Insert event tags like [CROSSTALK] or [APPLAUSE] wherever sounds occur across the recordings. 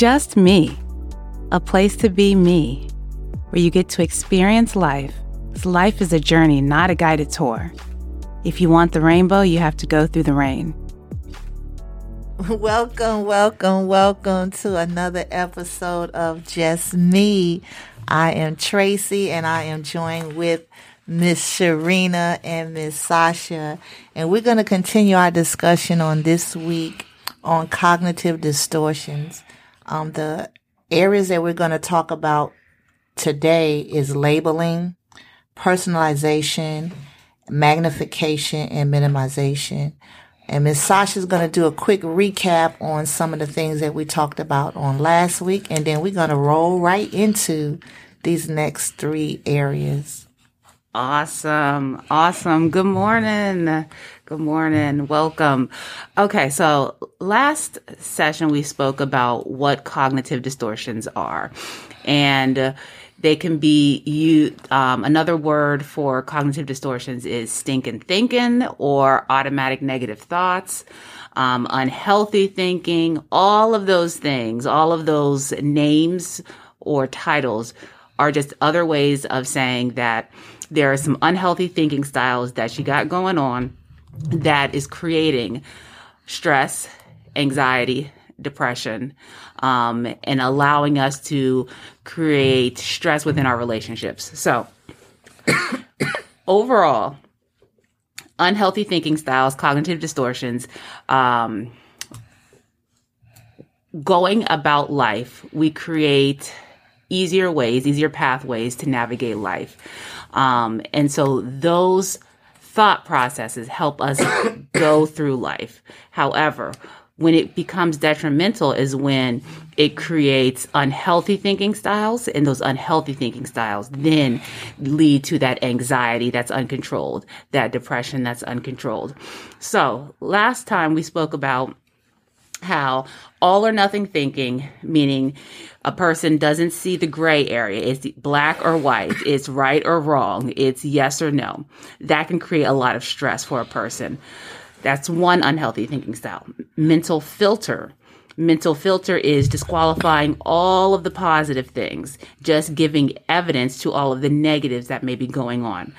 Just Me, a place to be me, where you get to experience life. life is a journey, not a guided tour. If you want the rainbow, you have to go through the rain. Welcome, welcome, welcome to another episode of Just Me. I am Tracy and I am joined with Miss Sharina and Miss Sasha. And we're going to continue our discussion on this week on cognitive distortions. Um, the areas that we're going to talk about today is labeling, personalization, magnification, and minimization. And Miss Sasha is going to do a quick recap on some of the things that we talked about on last week, and then we're going to roll right into these next three areas. Awesome. Awesome. Good morning. Good morning. Welcome. Okay. So last session, we spoke about what cognitive distortions are and they can be you um, another word for cognitive distortions is stinking thinking or automatic negative thoughts um, unhealthy thinking all of those things all of those names or titles are just other ways of saying that there are some unhealthy thinking styles that she got going on that is creating stress, anxiety, depression, um, and allowing us to create stress within our relationships. So, [COUGHS] overall, unhealthy thinking styles, cognitive distortions, um, going about life, we create easier ways, easier pathways to navigate life. Um, and so those thought processes help us [COUGHS] go through life. However, when it becomes detrimental is when it creates unhealthy thinking styles and those unhealthy thinking styles then lead to that anxiety that's uncontrolled, that depression that's uncontrolled. So last time we spoke about how all or nothing thinking, meaning a person doesn't see the gray area. It's black or white. It's right or wrong. It's yes or no. That can create a lot of stress for a person. That's one unhealthy thinking style. Mental filter. Mental filter is disqualifying all of the positive things, just giving evidence to all of the negatives that may be going on.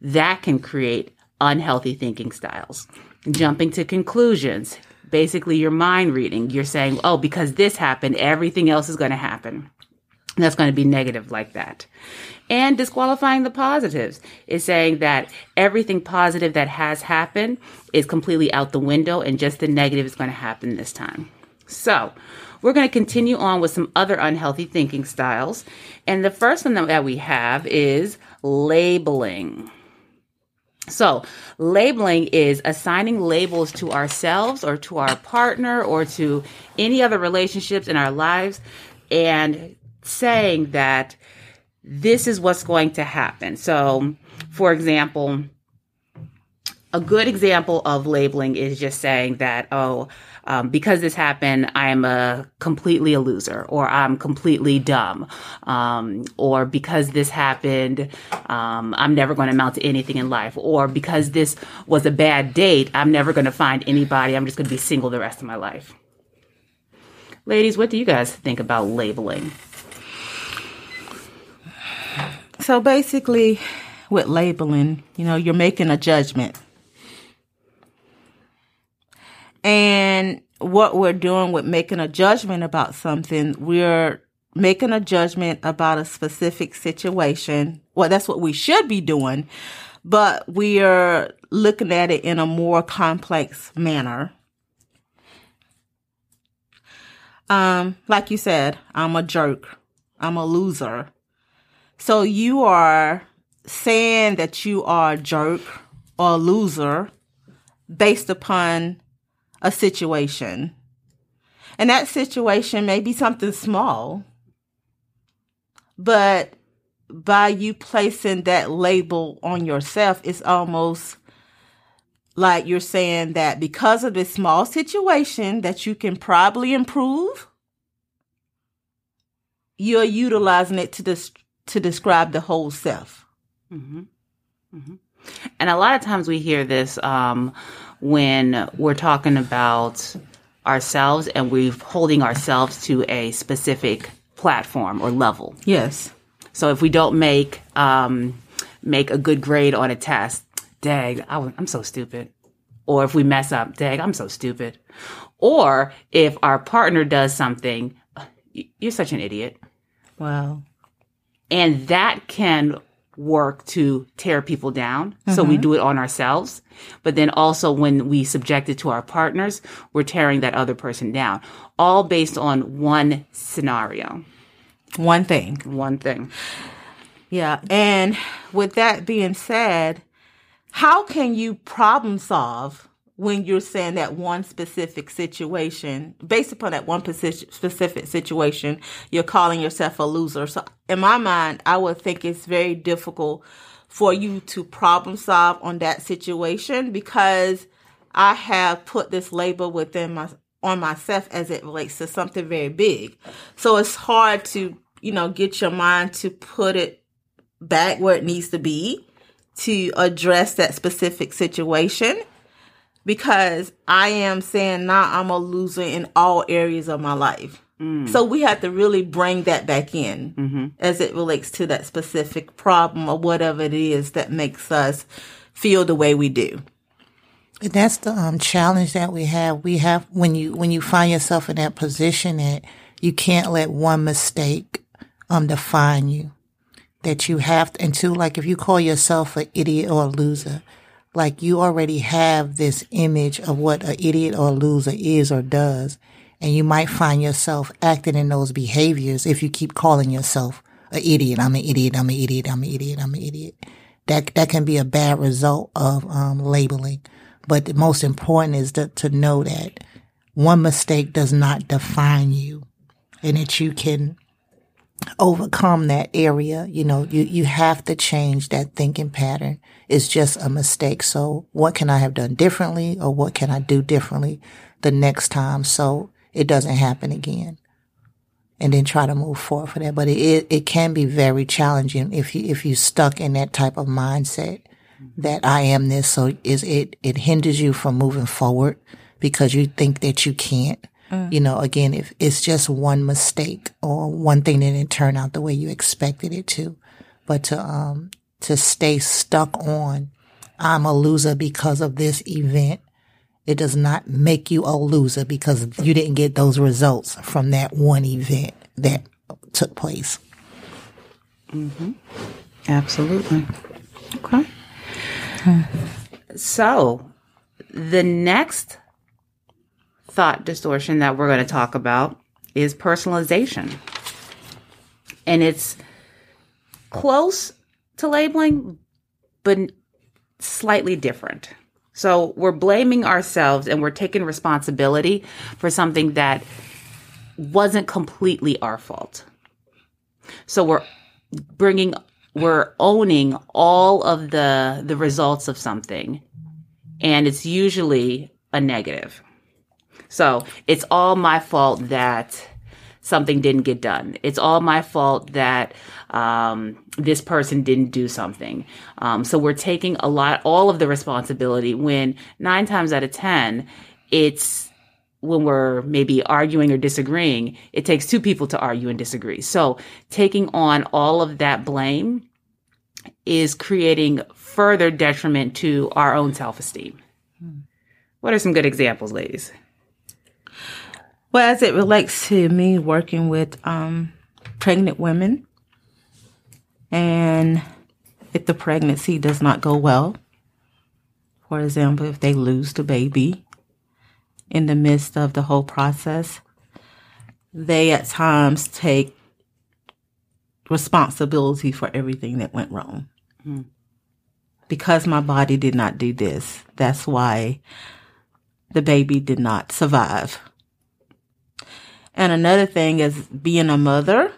That can create unhealthy thinking styles. Jumping to conclusions, basically your mind reading. You're saying, oh, because this happened, everything else is going to happen. That's going to be negative like that. And disqualifying the positives is saying that everything positive that has happened is completely out the window and just the negative is going to happen this time. So, we're going to continue on with some other unhealthy thinking styles. And the first one that we have is labeling. So, labeling is assigning labels to ourselves or to our partner or to any other relationships in our lives and saying that this is what's going to happen. So, for example, a good example of labeling is just saying that, oh, um, because this happened, I'm a completely a loser, or I'm completely dumb, um, or because this happened, um, I'm never going to amount to anything in life, or because this was a bad date, I'm never going to find anybody. I'm just going to be single the rest of my life. Ladies, what do you guys think about labeling? So basically, with labeling, you know, you're making a judgment and what we're doing with making a judgment about something, we're making a judgment about a specific situation. Well, that's what we should be doing, but we are looking at it in a more complex manner. Um, like you said, I'm a jerk. I'm a loser. So you are saying that you are a jerk or a loser based upon a situation. And that situation may be something small, but by you placing that label on yourself, it's almost like you're saying that because of this small situation that you can probably improve, you're utilizing it to to describe the whole self. Mm-hmm. Mm-hmm. And a lot of times we hear this um, when we're talking about ourselves and we're holding ourselves to a specific platform or level. Yes. So if we don't make um, make a good grade on a test, dag, I, am so stupid. Or if we mess up, dag, I'm so stupid. Or if our partner does something, you're such an idiot. Wow. And that can work to tear people down. Mm-hmm. So we mm-hmm. do it on ourselves. But then also when we subject it to our partners, we're tearing that other person down. All based on one scenario. One thing. One thing. Yeah. And with that being said, how can you problem solve when you're saying that one specific situation, based upon that one specific situation, you're calling yourself a loser. So, in my mind, I would think it's very difficult for you to problem solve on that situation because I have put this label within my on myself as it relates to something very big. So it's hard to, you know, get your mind to put it back where it needs to be to address that specific situation because I am saying now I'm a loser in all areas of my life. Mm. So we have to really bring that back in mm-hmm. as it relates to that specific problem or whatever it is that makes us feel the way we do. That's the um, challenge that we have. We have when you when you find yourself in that position that you can't let one mistake um define you. That you have to, and two, like if you call yourself an idiot or a loser, like you already have this image of what an idiot or a loser is or does. And you might find yourself acting in those behaviors if you keep calling yourself an idiot. I'm an idiot. I'm an idiot. I'm an idiot. I'm an idiot. That, that can be a bad result of, um, labeling. But the most important is to, to know that one mistake does not define you and that you can overcome that area. You know, you, you have to change that thinking pattern. It's just a mistake. So what can I have done differently or what can I do differently the next time so it doesn't happen again? And then try to move forward for that. But it, it can be very challenging if you, if you stuck in that type of mindset that I am this. So is it, it hinders you from moving forward because you think that you can't Mm. You know, again, if it's just one mistake or one thing that didn't turn out the way you expected it to, but to, um, to stay stuck on, I'm a loser because of this event. It does not make you a loser because you didn't get those results from that one event that took place. Mm-hmm. Absolutely. Okay. [SIGHS] So, the next thought distortion that we're going to talk about is personalization. And it's close to labeling, but slightly different. So we're blaming ourselves and we're taking responsibility for something that wasn't completely our fault. So we're bringing, we're owning all of the, the results of something. And it's usually a negative. So it's all my fault that something didn't get done. It's all my fault that um, this person didn't do something. Um, so we're taking a lot, all of the responsibility when nine times out of 10, it's when we're maybe arguing or disagreeing, it takes two people to argue and disagree. So taking on all of that blame is creating further detriment to our own self esteem. Hmm. What are some good examples, ladies? Well, as it relates to me working with um, pregnant women, and if the pregnancy does not go well, for example, if they lose the baby in the midst of the whole process, they at times take responsibility for everything that went wrong. Mm. Because my body did not do this, that's why the baby did not survive and another thing is being a mother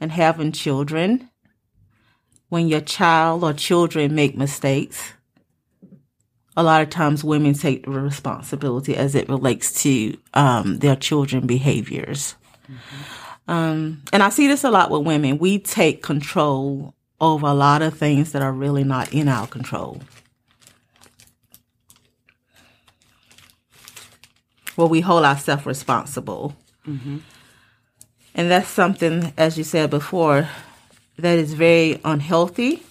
and having children. When your child or children make mistakes, a lot of times women take the responsibility as it relates to um, their children behaviors. Mm-hmm. Um, and I see this a lot with women. We take control over a lot of things that are really not in our control. where we hold ourselves responsible. Mm-hmm. And that's something, as you said before, that is very unhealthy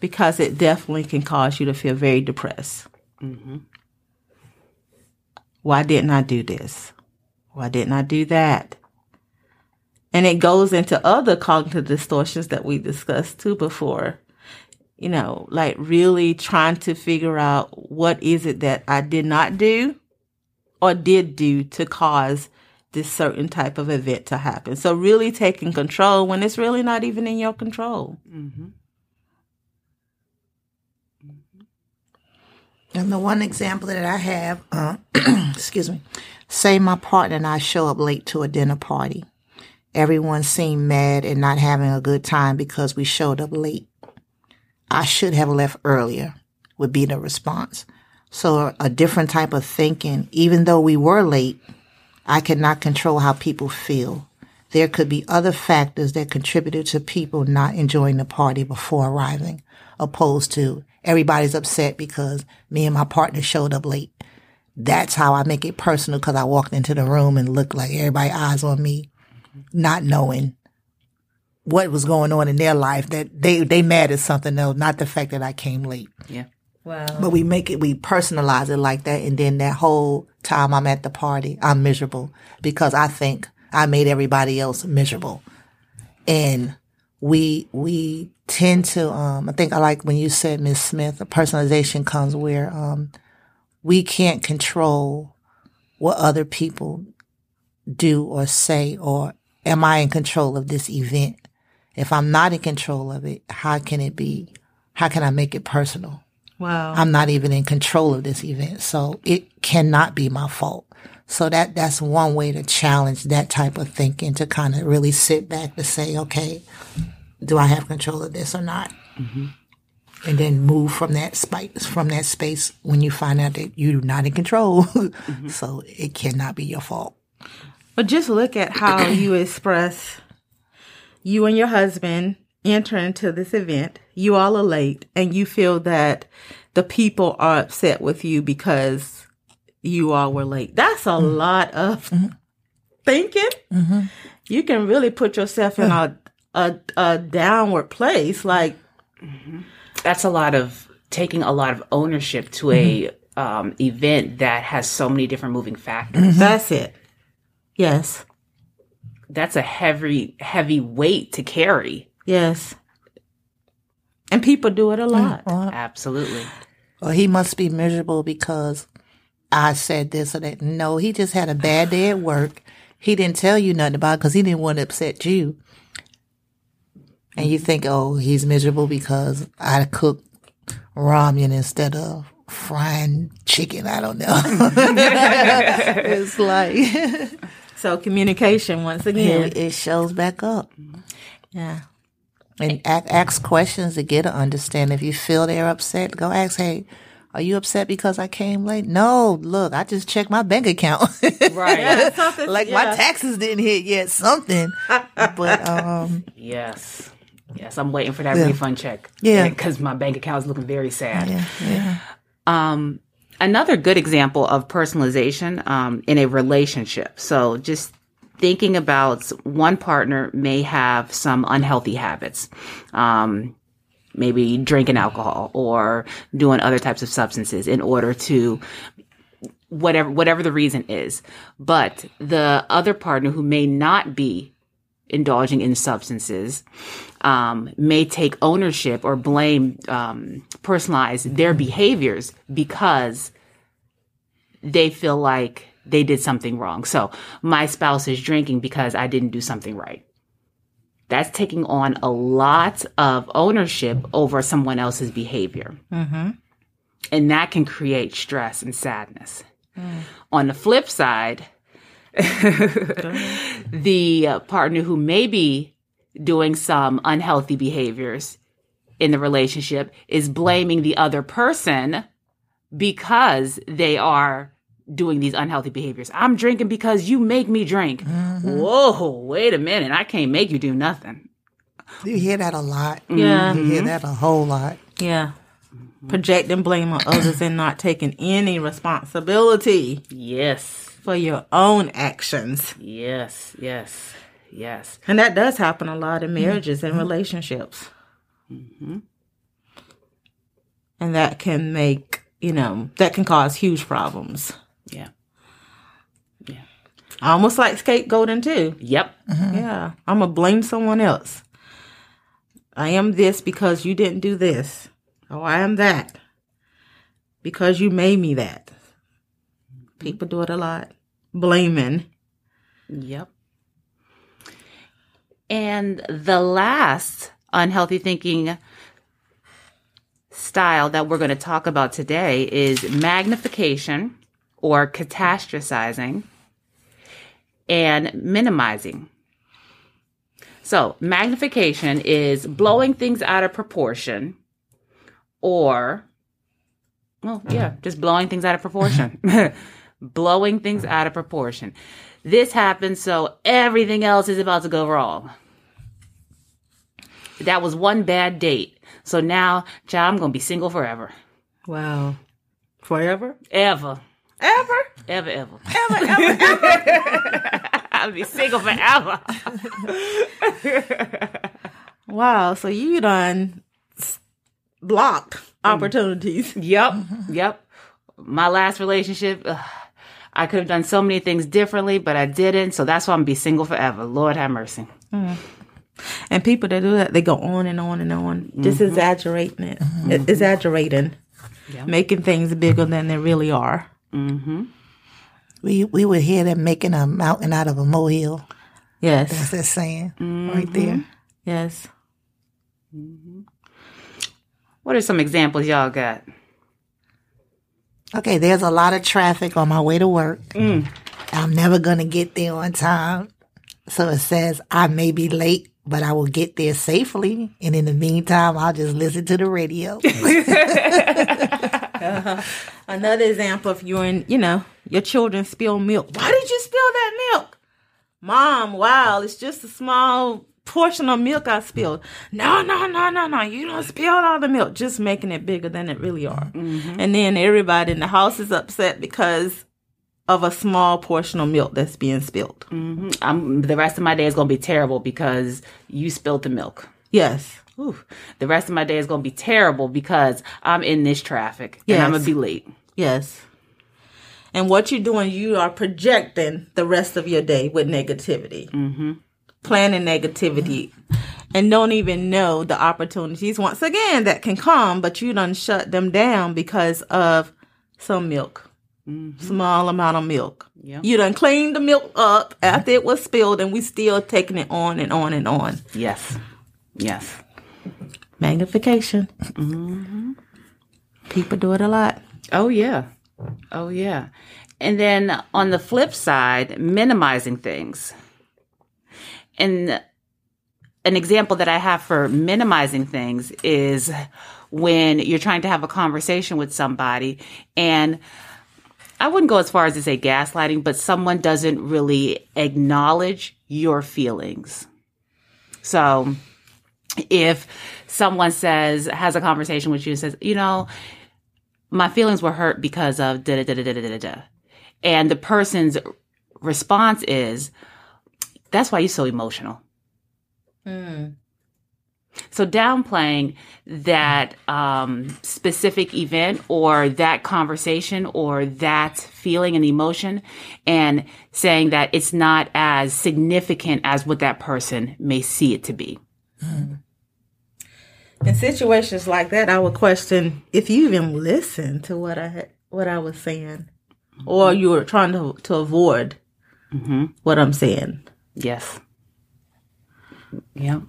because it definitely can cause you to feel very depressed. Mm-hmm. Why didn't I do this? Why didn't I do that? And it goes into other cognitive distortions that we discussed too before. You know, like really trying to figure out what is it that I did not do or did do to cause this certain type of event to happen. So really taking control when it's really not even in your control. And the one example that I have, uh, [CLEARS THROAT] excuse me, say my partner and I show up late to a dinner party. Everyone seemed mad and not having a good time because we showed up late. I should have left earlier, would be the response. So a different type of thinking, even though we were late, I cannot control how people feel. There could be other factors that contributed to people not enjoying the party before arriving, opposed to everybody's upset because me and my partner showed up late. That's how I make it personal because I walked into the room and looked like everybody eyes on me, not knowing what was going on in their life that they, they mad at something else, not the fact that I came late. Yeah. Wow. But we make it, we personalize it like that. And then that whole time I'm at the party, I'm miserable because I think I made everybody else miserable. And we, we tend to, um, I think I like when you said, Miss Smith, personalization comes where, um, we can't control what other people do or say, or am I in control of this event? If I'm not in control of it, how can it be? How can I make it personal? Wow. I'm not even in control of this event. So it cannot be my fault. So that, that's one way to challenge that type of thinking to kind of really sit back to say, okay, do I have control of this or not? Mm-hmm. And then move from that space, from that space when you find out that you're not in control. [LAUGHS] Mm-hmm. so it cannot be your fault. But just look at how you express you and your husband enter into this event. You all are late, and you feel that the people are upset with you because you all were late. That's a mm-hmm. lot of mm-hmm. thinking. Mm-hmm. You can really put yourself in a, a a downward place. Like, That's a lot of taking a lot of ownership to a um, event that has so many different moving factors. that's it. Yes. That's a heavy, heavy weight to carry. Yes. And people do it a mm, lot. Absolutely. Well, he must be miserable because I said this or that. No, he just had a bad day at work. He didn't tell you nothing about it because he didn't want to upset you. And you think, oh, he's miserable because I cooked ramen instead of frying chicken. I don't know. [LAUGHS] [LAUGHS] it's like [LAUGHS] So communication once again. it, it shows back up. Yeah. And a- ask questions to get an understanding. If you feel they're upset, go ask, hey, are you upset because I came late? No, look, I just checked my bank account. [LAUGHS] Right. Yeah, something- like my taxes didn't hit yet, something. but [LAUGHS] um, Yes. Yes. I'm waiting for that Yeah. refund check. Yeah. [LAUGHS] Because my bank account is looking very sad. yeah, yeah. Um, another good example of personalization um, in a relationship. So just thinking about one partner may have some unhealthy habits. Um, maybe drinking alcohol or doing other types of substances in order to whatever whatever the reason is but the other partner who may not be indulging in substances um, may take ownership or blame, um, personalize their behaviors because they feel like they did something wrong. So my spouse is drinking because I didn't do something right. That's taking on a lot of ownership over someone else's behavior. Mm-hmm. And that can create stress and sadness. Mm. On the flip side, [LAUGHS] the partner who may be doing some unhealthy behaviors in the relationship is blaming the other person because they are doing these unhealthy behaviors. I'm drinking because you make me drink. Mm-hmm. Whoa, wait a minute. I can't make you do nothing. You hear that a lot. Yeah. You mm-hmm. hear that a whole lot. Yeah. Mm-hmm. projecting blame on others and not taking any responsibility Yes. for your own actions. Yes. Yes. Yes. And that does happen a lot in marriages and relationships. And that can make, you know, that can cause huge problems. Yeah. Yeah. Almost like scapegoating, too. Yep. Mm-hmm. Yeah. I'm going to blame someone else. I am this because you didn't do this. Oh, I am that because you made me that. People do it a lot. Blaming. Yep. And the last unhealthy thinking style that we're going to talk about today is magnification or catastrophizing and minimizing. So, magnification is blowing things out of proportion or, well, yeah, mm-hmm. just blowing things out of proportion. [LAUGHS] blowing things out of proportion. This happens so everything else is about to go wrong. That was one bad date. So now, child, I'm going to be single forever. Wow. Forever? Ever. Ever? Ever, ever. Ever, ever. [LAUGHS] I'll be single forever. Wow. So you done blocked opportunities. Mm. Yep. Yep. My last relationship, ugh, I could have done so many things differently, but I didn't. So that's why I'm going to be single forever. Lord have mercy. Mm. And people that do that, they go on and on and on, just mm-hmm. exaggerating it, E- exaggerating, Yeah. making things bigger than they really are. Mm-hmm. We we would hear them making a mountain out of a molehill. Yes. That's that saying right mm-hmm. there. Yes. Hmm. What are some examples y'all got? Okay, there's a lot of traffic on my way to work. Mm. I'm never gonna get there on time. So it says I may be late, but I will get there safely. And in the meantime, I'll just listen to the radio. [LAUGHS] [LAUGHS] Uh-huh. Another example, if you're in, you know, your children spill milk. Why did you spill that milk? Mom, wow, it's just a small portion of milk I spilled. No, no, no, no, no. You don't spill all the milk. Just making it bigger than it really are. Mm-hmm. And then everybody in the house is upset because of a small portion of milk that's being spilled. Mm-hmm. I'm, the rest of my day is going to be terrible because you spilled the milk. Yes. Ooh, the rest of my day is going to be terrible because I'm in this traffic and I'm going to be late. Yes. And what you're doing, you are projecting the rest of your day with negativity, mm-hmm. planning negativity, and don't even know the opportunities once again that can come, but you done shut them down because of some milk, small amount of milk. Yeah. You done cleaned the milk up after it was spilled, and we still taking it on and on and on. Yes. Yes. Magnification. People do it a lot. Oh, yeah. Oh, yeah. And then on the flip side, minimizing things. And an example that I have for minimizing things is when you're trying to have a conversation with somebody and I wouldn't go as far as to say gaslighting, but someone doesn't really acknowledge your feelings. So if someone says, has a conversation with you and says, you know, my feelings were hurt because of da da da da da da da. And the person's response is, that's why you're so emotional. Mm. So downplaying that um, specific event or that conversation or that feeling and emotion and saying that it's not as significant as what that person may see it to be. Mm. In situations like that, I would question if you even listened to what I had, what I was saying, or mm-hmm. you were trying to to avoid mm-hmm. what I'm saying. Yes. Yeah.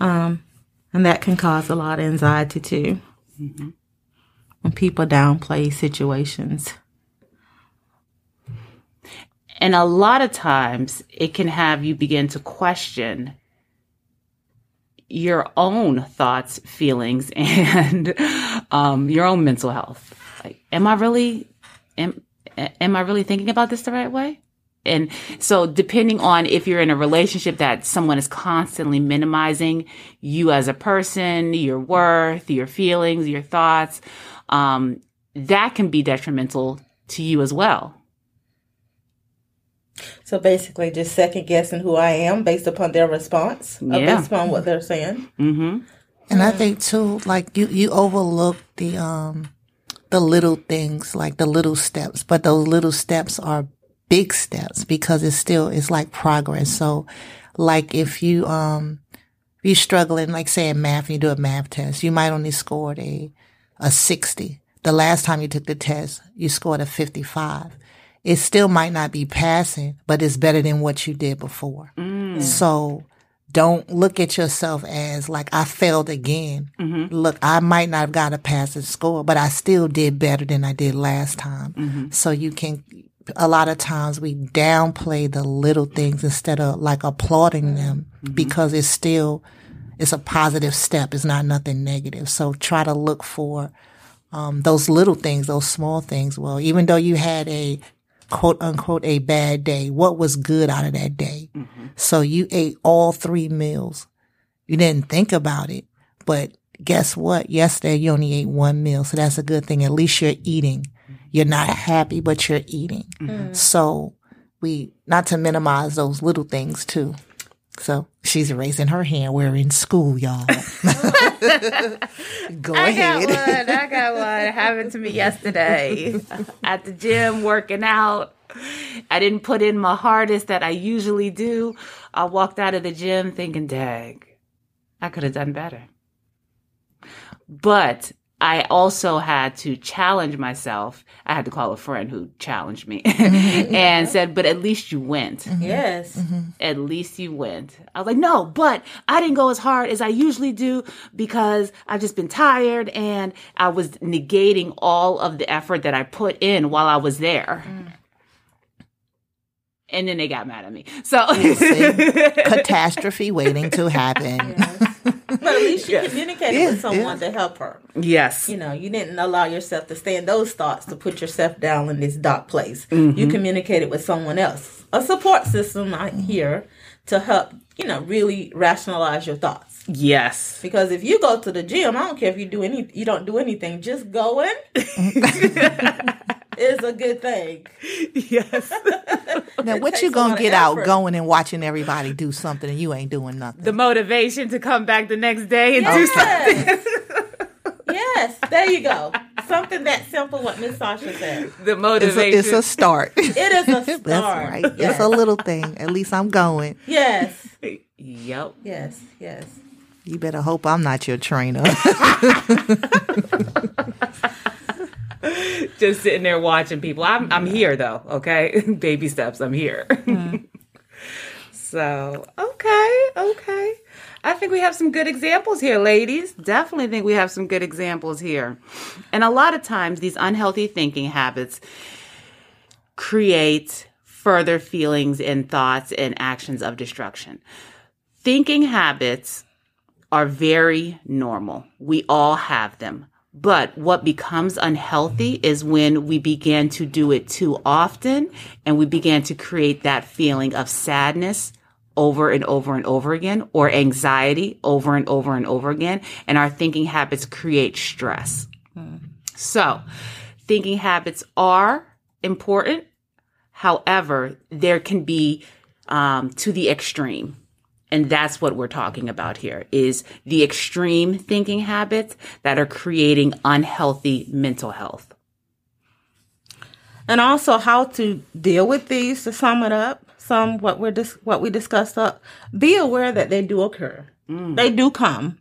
Um, and that can cause a lot of anxiety too. Mm-hmm. When people downplay situations. And a lot of times it can have you begin to question your own thoughts, feelings, [LAUGHS] and um, your own mental health. Like, am I really, am, am I really thinking about this the right way? And so depending on if you're in a relationship that someone is constantly minimizing you as a person, your worth, your feelings, your thoughts, um, that can be detrimental to you as well. So basically, just second guessing who I am based upon their response, or Yeah. based upon what they're saying. Mm-hmm. And I think too, like you, you overlook the um the little things, like the little steps, but those little steps are big steps because it's still it's like progress. So, like if you um if you're struggling, like say in math, and you do a math test, you might only scored a a sixty. The last time you took the test, you scored a fifty five. It still might not be passing, but it's better than what you did before. Mm. So don't look at yourself as like I failed again. Mm-hmm. Look, I might not have got a passing score, but I still did better than I did last time. Mm-hmm. So you can. A lot of times we downplay the little things instead of like applauding them mm-hmm. because it's still it's a positive step. It's not nothing negative. So try to look for um, those little things, those small things. Well, even though you had a quote unquote a bad day, what was good out of that day? Mm-hmm. So you ate all three meals. You didn't think about it, but guess what? Yesterday you only ate one meal. So that's a good thing. At least you're eating. Mm-hmm. You're not happy, but you're eating. Mm-hmm. So we, not to minimize those little things too. So she's raising her hand. We're in school, y'all. [LAUGHS] Go I ahead. got one. I got one. It happened to me yesterday at the gym working out. I didn't put in my hardest that I usually do. I walked out of the gym thinking, dag, I could have done better. But I also had to challenge myself. I had to call a friend who challenged me [LAUGHS] mm-hmm. and said, but at least you went. Mm-hmm. Yes. Mm-hmm. At least you went. I was like, no, but I didn't go as hard as I usually do because I've just been tired and I was negating all of the effort that I put in while I was there. Mm. And then they got mad at me. So, [LAUGHS] Catastrophe waiting to happen. [LAUGHS] But at least you communicated with someone to help her. yes. You know, you didn't allow yourself to stay in those thoughts to put yourself down in this dark place. You mm-hmm. communicated with someone else. A support system out here to help, you know, really rationalize your thoughts. Yes. Because if you go to the gym, I don't care if you do any you don't do anything, just going [LAUGHS] [LAUGHS] is a good thing. Yes. [LAUGHS] Now, what you a gonna get out going and watching everybody do something and you ain't doing nothing? the motivation to come back the next day and do something. Yes. [LAUGHS] yes, there you go. Something that simple what Miss Sasha said. The it's, a, motivation. it's a start. It is a [LAUGHS] start. That's right. Yes. It's a little thing. At least I'm going. yes. yep. Yes. Yes. You better hope I'm not your trainer. Just sitting there watching people. I'm I'm here though, okay? [LAUGHS] Baby steps, I'm here. [LAUGHS] so, okay, okay. I think we have some good examples here, ladies. Definitely think we have some good examples here. And a lot of times these unhealthy thinking habits create further feelings and thoughts and actions of destruction. Thinking habits are very normal. We all have them. But what becomes unhealthy is when we begin to do it too often and we begin to create that feeling of sadness over and over and over again or anxiety over and over and over again. And our thinking habits create stress. So thinking habits are important. However, there can be um, to the extreme. And that's what we're talking about here is the extreme thinking habits that are creating unhealthy mental health. And also how to deal with these to sum it up. Some what we're dis- what we discussed up. Be aware that they do occur. Mm. They do come.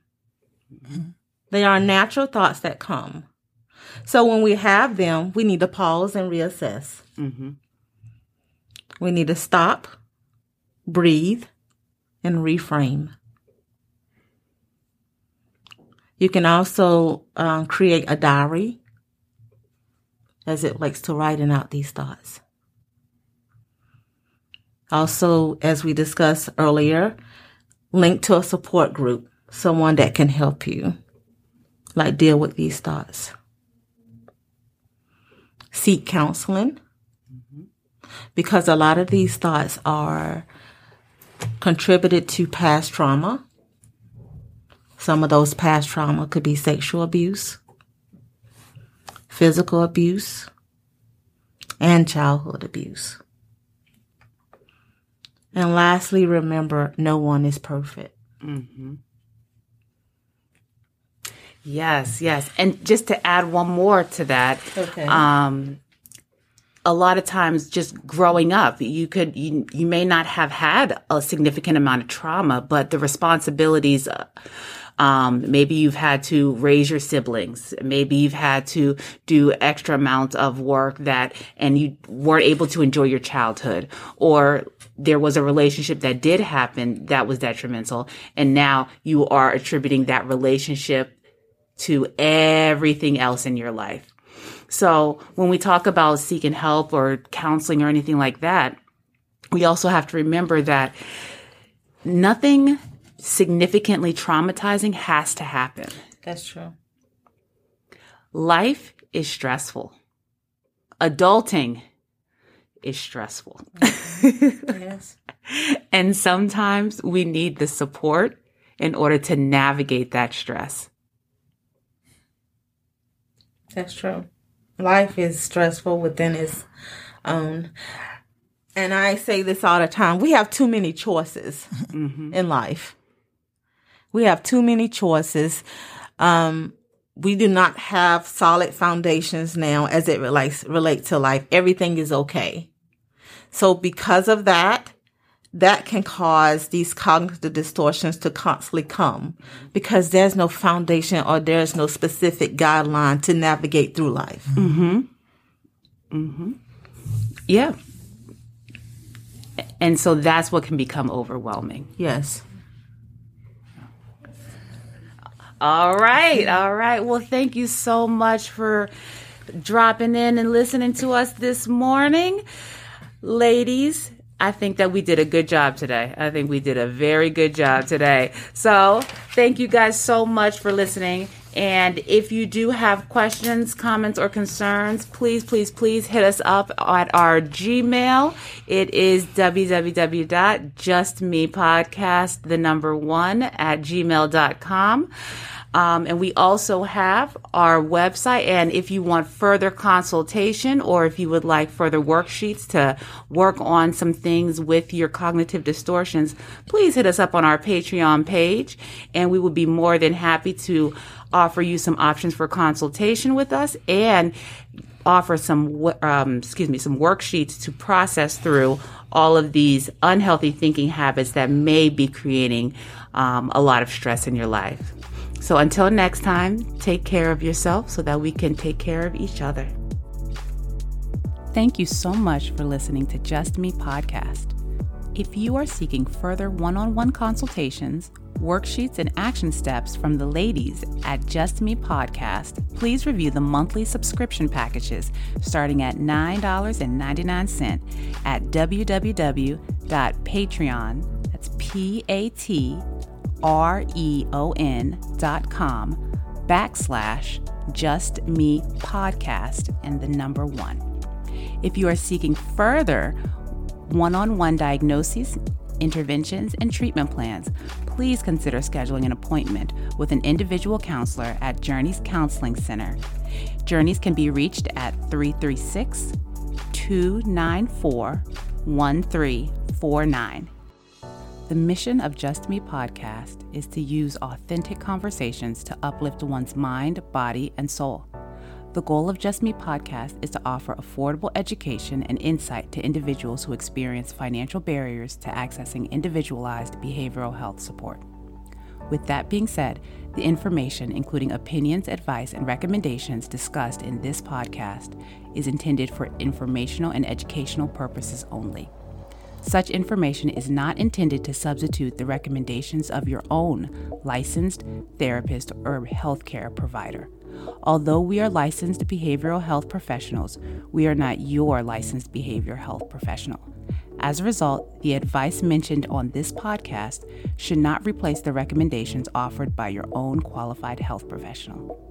They are natural thoughts that come. So when we have them, we need to pause and reassess. Mm-hmm. We need to stop, breathe, and reframe. You can also um, create a diary as it relates to writing out these thoughts. Also, as we discussed earlier, link to a support group, someone that can help you, like deal with these thoughts. Seek counseling. because a lot of these thoughts are contributed to past trauma. Some of those past trauma could be sexual abuse, physical abuse, and childhood abuse. And lastly, remember no one is perfect. Mm-hmm. Yes, yes. And just to add one more to that, Okay. um, a lot of times just growing up, you could, you, you may not have had a significant amount of trauma, but the responsibilities, uh, um, maybe you've had to raise your siblings. Maybe you've had to do extra amounts of work that, and you weren't able to enjoy your childhood or there was a relationship that did happen that was detrimental. And now you are attributing that relationship to everything else in your life. So when we talk about seeking help or counseling or anything like that, we also have to remember that nothing significantly traumatizing has to happen. That's true. Life is stressful. Adulting is stressful. Mm-hmm. [LAUGHS] Yes. And sometimes we need the support in order to navigate that stress. That's true. Life is stressful within its own. And I say this all the time. We have too many choices in life. We have too many choices. Um, we do not have solid foundations now as it relates relate to life. Everything is okay. So because of that, that can cause these cognitive distortions to constantly come because there's no foundation or there's no specific guideline to navigate through life. Mm-hmm. Mm-hmm. Yeah. And so that's what can become overwhelming. Yes. All right. All right. Well, thank you so much for dropping in and listening to us this morning. Ladies, I think that we did a good job today. I think we did a very good job today. So, thank you guys so much for listening. And if you do have questions, comments, or concerns, please, please, please hit us up at our Gmail. It is www.justmepodcast, the number one, at gmail.com. Um, and we also have our website. And if you want further consultation or if you would like further worksheets to work on some things with your cognitive distortions, please hit us up on our Patreon page. And we will be more than happy to offer you some options for consultation with us and offer some, um, excuse me, some worksheets to process through all of these unhealthy thinking habits that may be creating um, a lot of stress in your life. So until next time, take care of yourself so that we can take care of each other. Thank you so much for listening to Just Me podcast. If you are seeking further one on one consultations, worksheets, and action steps from the ladies at Just Me Podcast, please review the monthly subscription packages starting at $9.99 at www.patreon, that's P A T R E O N dot com backslash just me podcast and the number one. If you are seeking further one on one diagnoses, interventions, and treatment plans, please consider scheduling an appointment with an individual counselor at Journeys Counseling Center. Journeys can be reached at 336 294 1349. The mission of Just Me podcast is to use authentic conversations to uplift one's mind, body, and soul. The goal of Just Me podcast is to offer affordable education and insight to individuals who experience financial barriers to accessing individualized behavioral health support. With that being said, the information, including opinions, advice, and recommendations discussed in this podcast, is intended for informational and educational purposes only. Such information is not intended to substitute the recommendations of your own licensed therapist or healthcare provider. Although we are licensed behavioral health professionals, we are not your licensed behavioral health professional. As a result, the advice mentioned on this podcast should not replace the recommendations offered by your own qualified health professional.